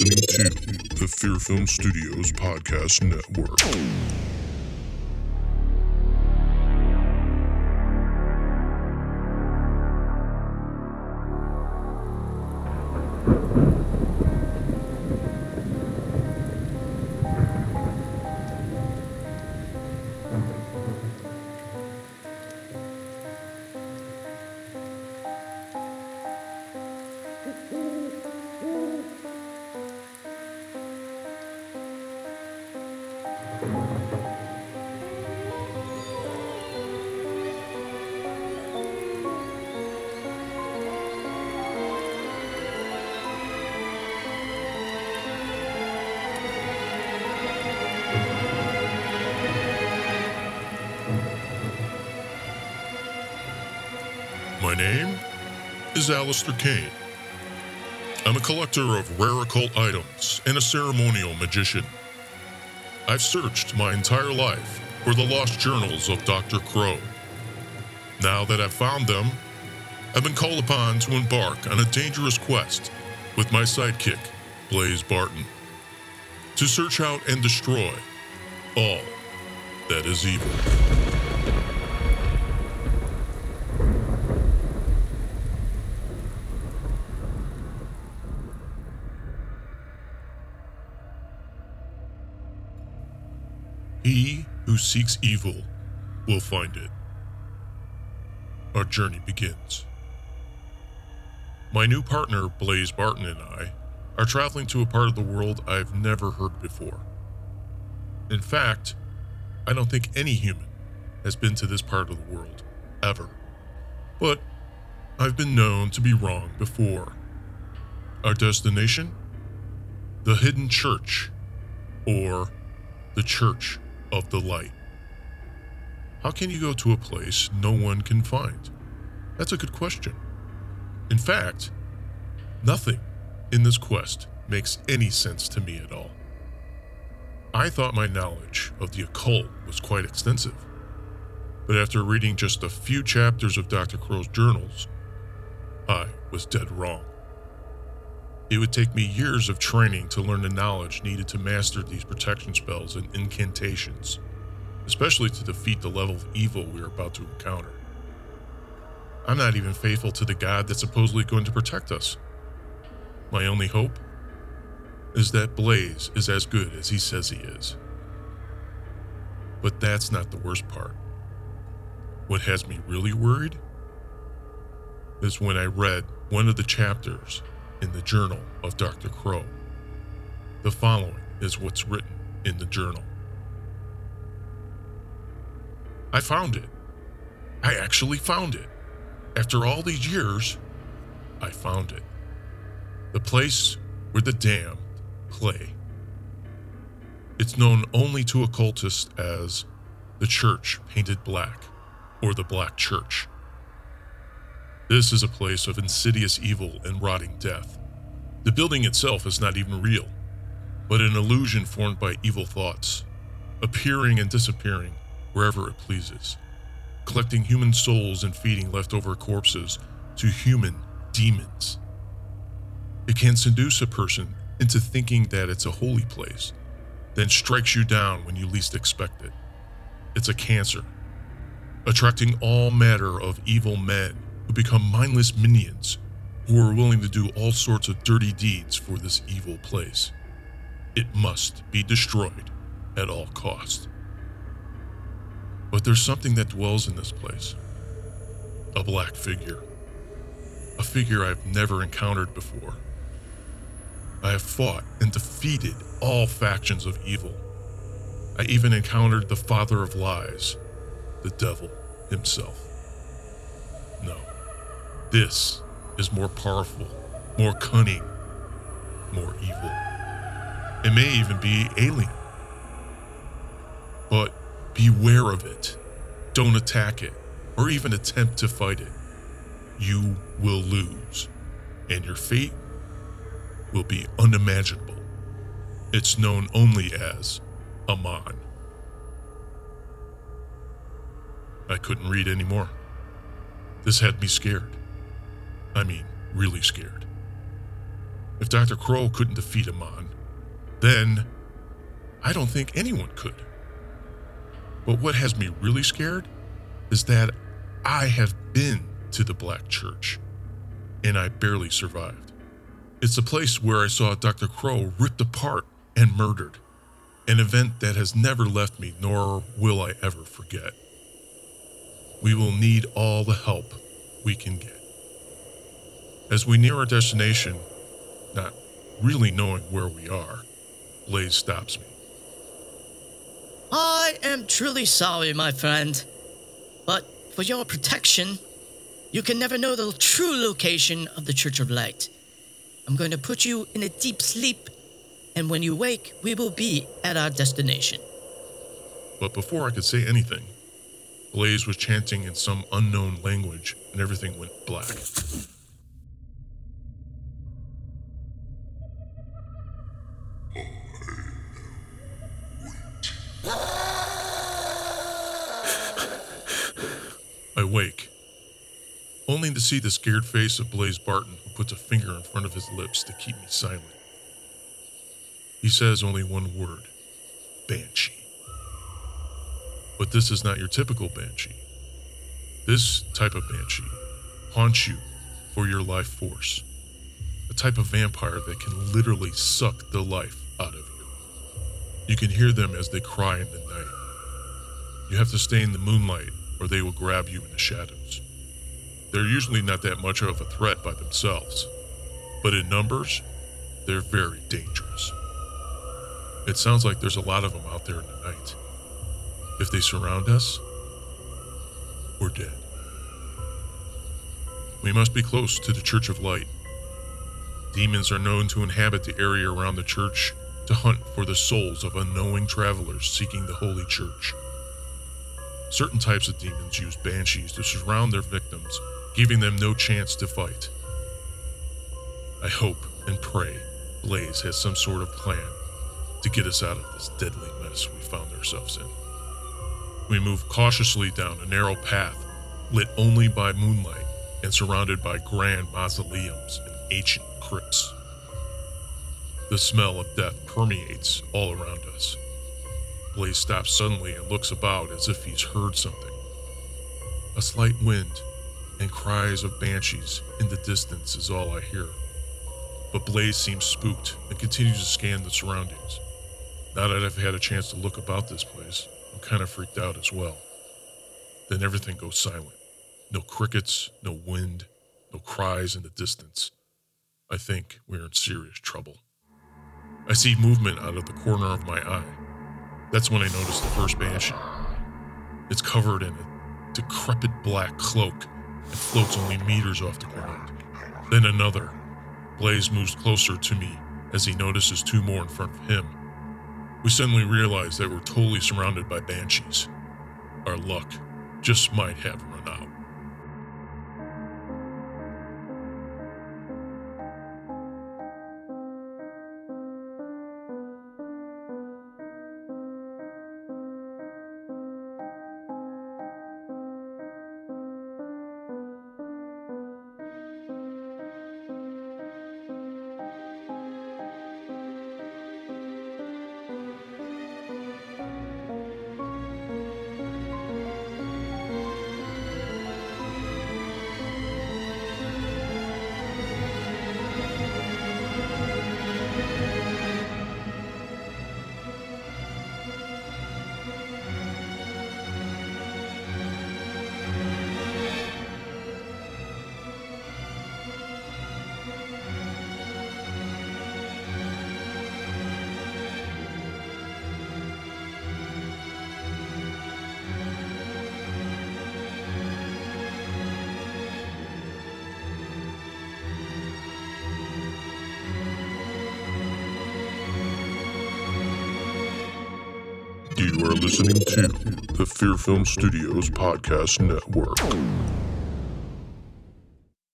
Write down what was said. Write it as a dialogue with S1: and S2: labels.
S1: listening to the Fear Film Studios Podcast Network. My name is Aleister Kane. I'm a collector of rare occult items and a ceremonial magician. I've searched my entire life for the lost journals of Dr. Crow. Now that I've found them, I've been called upon to embark on a dangerous quest with my sidekick, Blaze Barton, to search out and destroy all that is evil. He who seeks evil will find it. Our journey begins. My new partner, Blaze Barton, and I are traveling to a part of the world I've never heard before. In fact, I don't think any human has been to this part of the world, ever. But I've been known to be wrong before. Our destination? The Hidden Church, or the Church of the Light. How can you go to a place no one can find? That's a good question. In fact, nothing in this quest makes any sense to me at all. I thought my knowledge of the occult was quite extensive, but after reading just a few chapters of Dr. Crow's journals, I was dead wrong. It would take me years of training to learn the knowledge needed to master these protection spells and incantations, especially to defeat the level of evil we are about to encounter. I'm not even faithful to the God that's supposedly going to protect us. My only hope is that Blaze is as good as he says he is. But that's not the worst part. What has me really worried is when I read one of the chapters in the journal of Dr. Crow. The following is what's written in the journal. I found it. I actually found it. After all these years, I found it. The place where the damned play. It's known only to occultists as the Church Painted Black or the Black Church. This is a place of insidious evil and rotting death. The building itself is not even real, but an illusion formed by evil thoughts, appearing and disappearing wherever it pleases, collecting human souls and feeding leftover corpses to human demons. It can seduce a person into thinking that it's a holy place, then strikes you down when you least expect it. It's a cancer, attracting all manner of evil men who become mindless minions who are willing to do all sorts of dirty deeds for this evil place. It must be destroyed at all cost. But there's something that dwells in this place. A black figure. A figure I've never encountered before. I have fought and defeated all factions of evil. I even encountered the father of lies, the devil himself. No, this is more powerful, more cunning, more evil. It may even be alien. But beware of it. Don't attack it, or even attempt to fight it. You will lose, and your fate will be unimaginable. It's known only as Amon. I couldn't read anymore. This had me scared. I mean, really scared. If Dr. Crow couldn't defeat Amon, then I don't think anyone could. But what has me really scared is that I have been to the Black Church and I barely survived. It's a place where I saw Dr. Crow ripped apart and murdered, an event that has never left me, nor will I ever forget. We will need all the help we can get. As we near our destination, not really knowing where we are, Blaze stops me.
S2: I am truly sorry, my friend. But for your protection, you can never know the true location of the Church of Light. I'm going to put you in a deep sleep, and when you wake, we will be at our destination.
S1: But before I could say anything, Blaze was chanting in some unknown language, and everything went black. I wake, only to see the scared face of Blaze Barton, who puts a finger in front of his lips to keep me silent. He says only one word Banshee. But this is not your typical Banshee. This type of Banshee haunts you for your life force, a type of vampire that can literally suck the life out of you. You can hear them as they cry in the night. You have to stay in the moonlight or they will grab you in the shadows. They're usually not that much of a threat by themselves, but in numbers, they're very dangerous. It sounds like there's a lot of them out there in the night. If they surround us, we're dead. We must be close to the Church of Light. Demons are known to inhabit the area around the church to hunt for the souls of unknowing travelers seeking the Holy Church. Certain types of demons use banshees to surround their victims, giving them no chance to fight. I hope and pray Blaze has some sort of plan to get us out of this deadly mess we found ourselves in. We move cautiously down a narrow path, lit only by moonlight and surrounded by grand mausoleums and ancient crypts. The smell of death permeates all around us. Blaze stops suddenly and looks about as if he's heard something. A slight wind and cries of banshees in the distance is all I hear. But Blaze seems spooked and continues to scan the surroundings. Now that I've had a chance to look about this place, I'm kind of freaked out as well. Then everything goes silent. No crickets, no wind, no cries in the distance. I think we're in serious trouble. I see movement out of the corner of my eye. That's when I notice the first banshee. It's covered in a decrepit black cloak and floats only meters off the ground. Then another. Blaze moves closer to me as he notices two more in front of him. We suddenly realize that we're totally surrounded by banshees. Our luck just might have run out. Are listening to the Fear Film Studios Podcast Network.